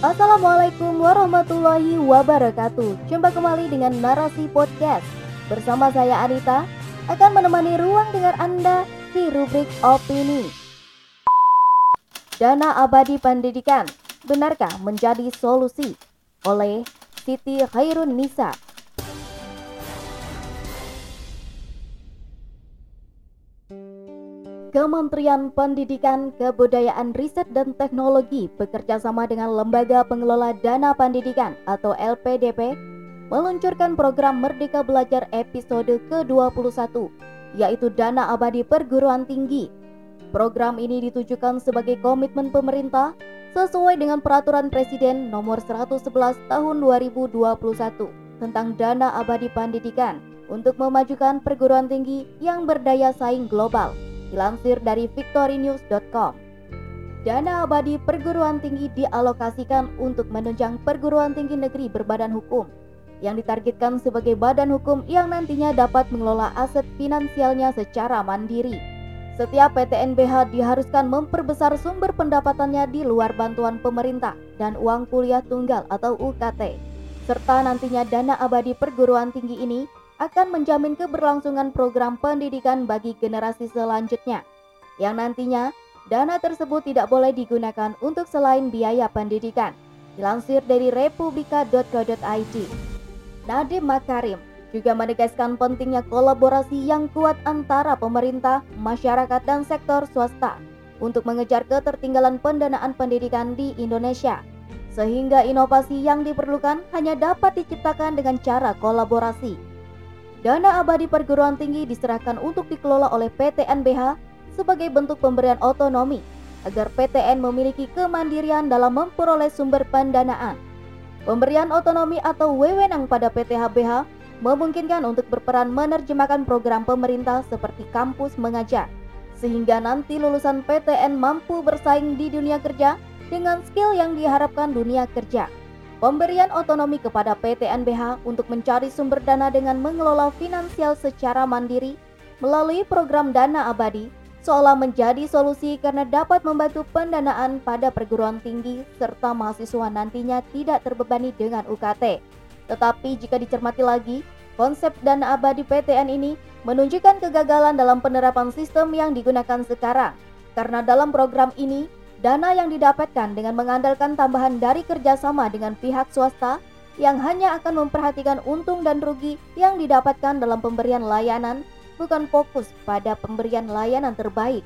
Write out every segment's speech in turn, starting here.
Assalamualaikum warahmatullahi wabarakatuh. Jumpa kembali dengan Narasi Podcast. Bersama saya Anita akan menemani ruang dengar Anda di rubrik opini. Dana abadi pendidikan benarkah menjadi solusi? Oleh Siti Khairun Nisa. Kementerian Pendidikan, Kebudayaan, Riset, dan Teknologi bekerja sama dengan Lembaga Pengelola Dana Pendidikan atau LPDP meluncurkan program Merdeka Belajar episode ke-21, yaitu Dana Abadi Perguruan Tinggi. Program ini ditujukan sebagai komitmen pemerintah sesuai dengan Peraturan Presiden Nomor 111 Tahun 2021 tentang Dana Abadi Pendidikan untuk memajukan perguruan tinggi yang berdaya saing global Dilansir dari victorynews.com. Dana abadi perguruan tinggi dialokasikan untuk menunjang perguruan tinggi negeri berbadan hukum yang ditargetkan sebagai badan hukum yang nantinya dapat mengelola aset finansialnya secara mandiri. Setiap PTNBH diharuskan memperbesar sumber pendapatannya di luar bantuan pemerintah dan uang kuliah tunggal atau UKT. Serta nantinya dana abadi perguruan tinggi ini akan menjamin keberlangsungan program pendidikan bagi generasi selanjutnya, yang nantinya dana tersebut tidak boleh digunakan untuk selain biaya pendidikan. Dilansir dari republika.co.id. Nadiem Makarim juga menegaskan pentingnya kolaborasi yang kuat antara pemerintah, masyarakat, dan sektor swasta untuk mengejar ketertinggalan pendanaan pendidikan di Indonesia. Sehingga inovasi yang diperlukan hanya dapat diciptakan dengan cara kolaborasi Dana abadi perguruan tinggi diserahkan untuk dikelola oleh PTNBH sebagai bentuk pemberian otonomi agar PTN memiliki kemandirian dalam memperoleh sumber pendanaan. Pemberian otonomi atau wewenang pada PTHBH memungkinkan untuk berperan menerjemahkan program pemerintah seperti kampus mengajar, sehingga nanti lulusan PTN mampu bersaing di dunia kerja dengan skill yang diharapkan dunia kerja. Pemberian otonomi kepada PT NBH untuk mencari sumber dana dengan mengelola finansial secara mandiri melalui program dana abadi seolah menjadi solusi karena dapat membantu pendanaan pada perguruan tinggi serta mahasiswa nantinya tidak terbebani dengan UKT. Tetapi jika dicermati lagi, konsep dana abadi PTN ini menunjukkan kegagalan dalam penerapan sistem yang digunakan sekarang. Karena dalam program ini Dana yang didapatkan dengan mengandalkan tambahan dari kerjasama dengan pihak swasta yang hanya akan memperhatikan untung dan rugi yang didapatkan dalam pemberian layanan, bukan fokus pada pemberian layanan terbaik.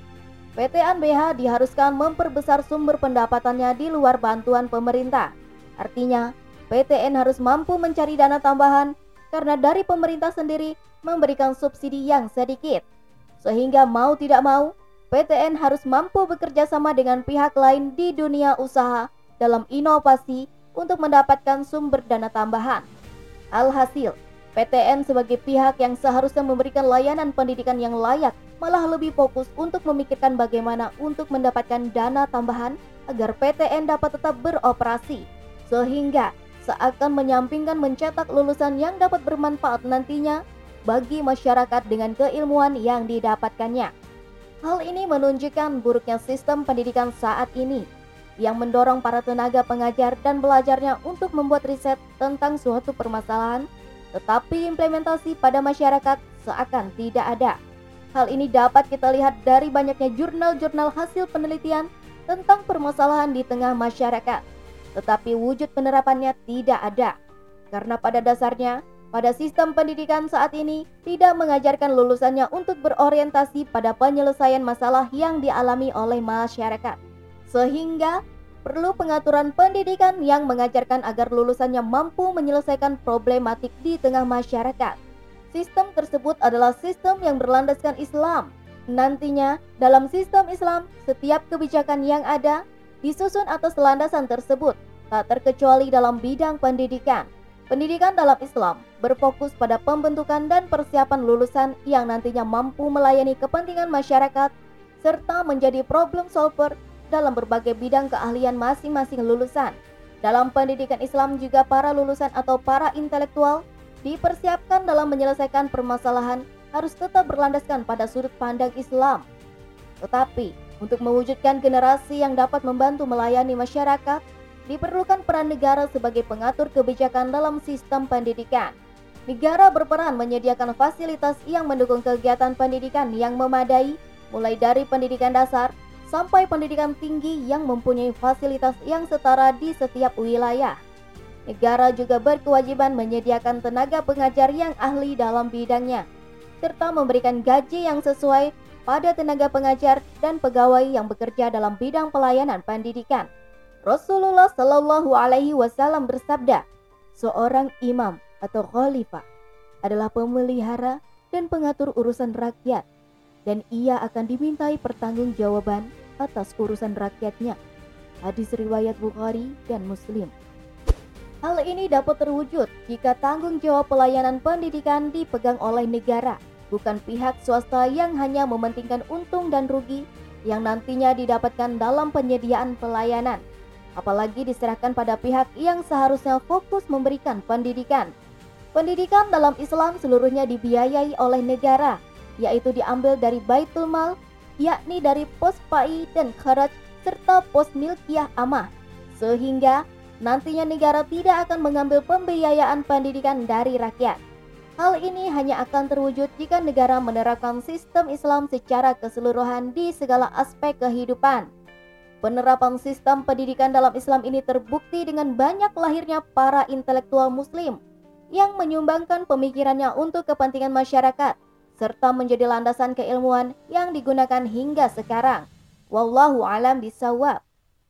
PT NBH diharuskan memperbesar sumber pendapatannya di luar bantuan pemerintah. Artinya, PTN harus mampu mencari dana tambahan karena dari pemerintah sendiri memberikan subsidi yang sedikit. Sehingga mau tidak mau, PTN harus mampu bekerja sama dengan pihak lain di dunia usaha dalam inovasi untuk mendapatkan sumber dana tambahan. Alhasil, PTN sebagai pihak yang seharusnya memberikan layanan pendidikan yang layak malah lebih fokus untuk memikirkan bagaimana untuk mendapatkan dana tambahan agar PTN dapat tetap beroperasi. Sehingga seakan menyampingkan mencetak lulusan yang dapat bermanfaat nantinya bagi masyarakat dengan keilmuan yang didapatkannya. Hal ini menunjukkan buruknya sistem pendidikan saat ini yang mendorong para tenaga pengajar dan belajarnya untuk membuat riset tentang suatu permasalahan, tetapi implementasi pada masyarakat seakan tidak ada. Hal ini dapat kita lihat dari banyaknya jurnal-jurnal hasil penelitian tentang permasalahan di tengah masyarakat, tetapi wujud penerapannya tidak ada. Karena pada dasarnya, pada sistem pendidikan saat ini tidak mengajarkan lulusannya untuk berorientasi pada penyelesaian masalah yang dialami oleh masyarakat. Sehingga perlu pengaturan pendidikan yang mengajarkan agar lulusannya mampu menyelesaikan problematik di tengah masyarakat. Sistem tersebut adalah sistem yang berlandaskan Islam. Nantinya, dalam sistem Islam, setiap kebijakan yang ada disusun atas landasan tersebut, tak terkecuali dalam bidang pendidikan. Pendidikan dalam Islam berfokus pada pembentukan dan persiapan lulusan yang nantinya mampu melayani kepentingan masyarakat serta menjadi problem solver dalam berbagai bidang keahlian masing-masing lulusan. Dalam pendidikan Islam juga para lulusan atau para intelektual dipersiapkan dalam menyelesaikan permasalahan harus tetap berlandaskan pada sudut pandang Islam. Tetapi untuk mewujudkan generasi yang dapat membantu melayani masyarakat, diperlukan peran negara sebagai pengatur kebijakan dalam sistem pendidikan. Negara berperan menyediakan fasilitas yang mendukung kegiatan pendidikan yang memadai, mulai dari pendidikan dasar sampai pendidikan tinggi yang mempunyai fasilitas yang setara di setiap wilayah. Negara juga berkewajiban menyediakan tenaga pengajar yang ahli dalam bidangnya, serta memberikan gaji yang sesuai pada tenaga pengajar dan pegawai yang bekerja dalam bidang pelayanan pendidikan. Rasulullah Shallallahu Alaihi Wasallam bersabda, seorang imam atau khalifah adalah pemelihara dan pengatur urusan rakyat, dan ia akan dimintai pertanggungjawaban atas urusan rakyatnya. Hadis riwayat Bukhari dan Muslim. Hal ini dapat terwujud jika tanggung jawab pelayanan pendidikan dipegang oleh negara, bukan pihak swasta yang hanya mementingkan untung dan rugi yang nantinya didapatkan dalam penyediaan pelayanan, apalagi diserahkan pada pihak yang seharusnya fokus memberikan pendidikan. Pendidikan dalam Islam seluruhnya dibiayai oleh negara, yaitu diambil dari Baitul Mal, yakni dari pos pai dan kharaj serta pos milkiah amah, sehingga nantinya negara tidak akan mengambil pembiayaan pendidikan dari rakyat. Hal ini hanya akan terwujud jika negara menerapkan sistem Islam secara keseluruhan di segala aspek kehidupan. Penerapan sistem pendidikan dalam Islam ini terbukti dengan banyak lahirnya para intelektual muslim yang menyumbangkan pemikirannya untuk kepentingan masyarakat serta menjadi landasan keilmuan yang digunakan hingga sekarang. Wallahu alam bisawab.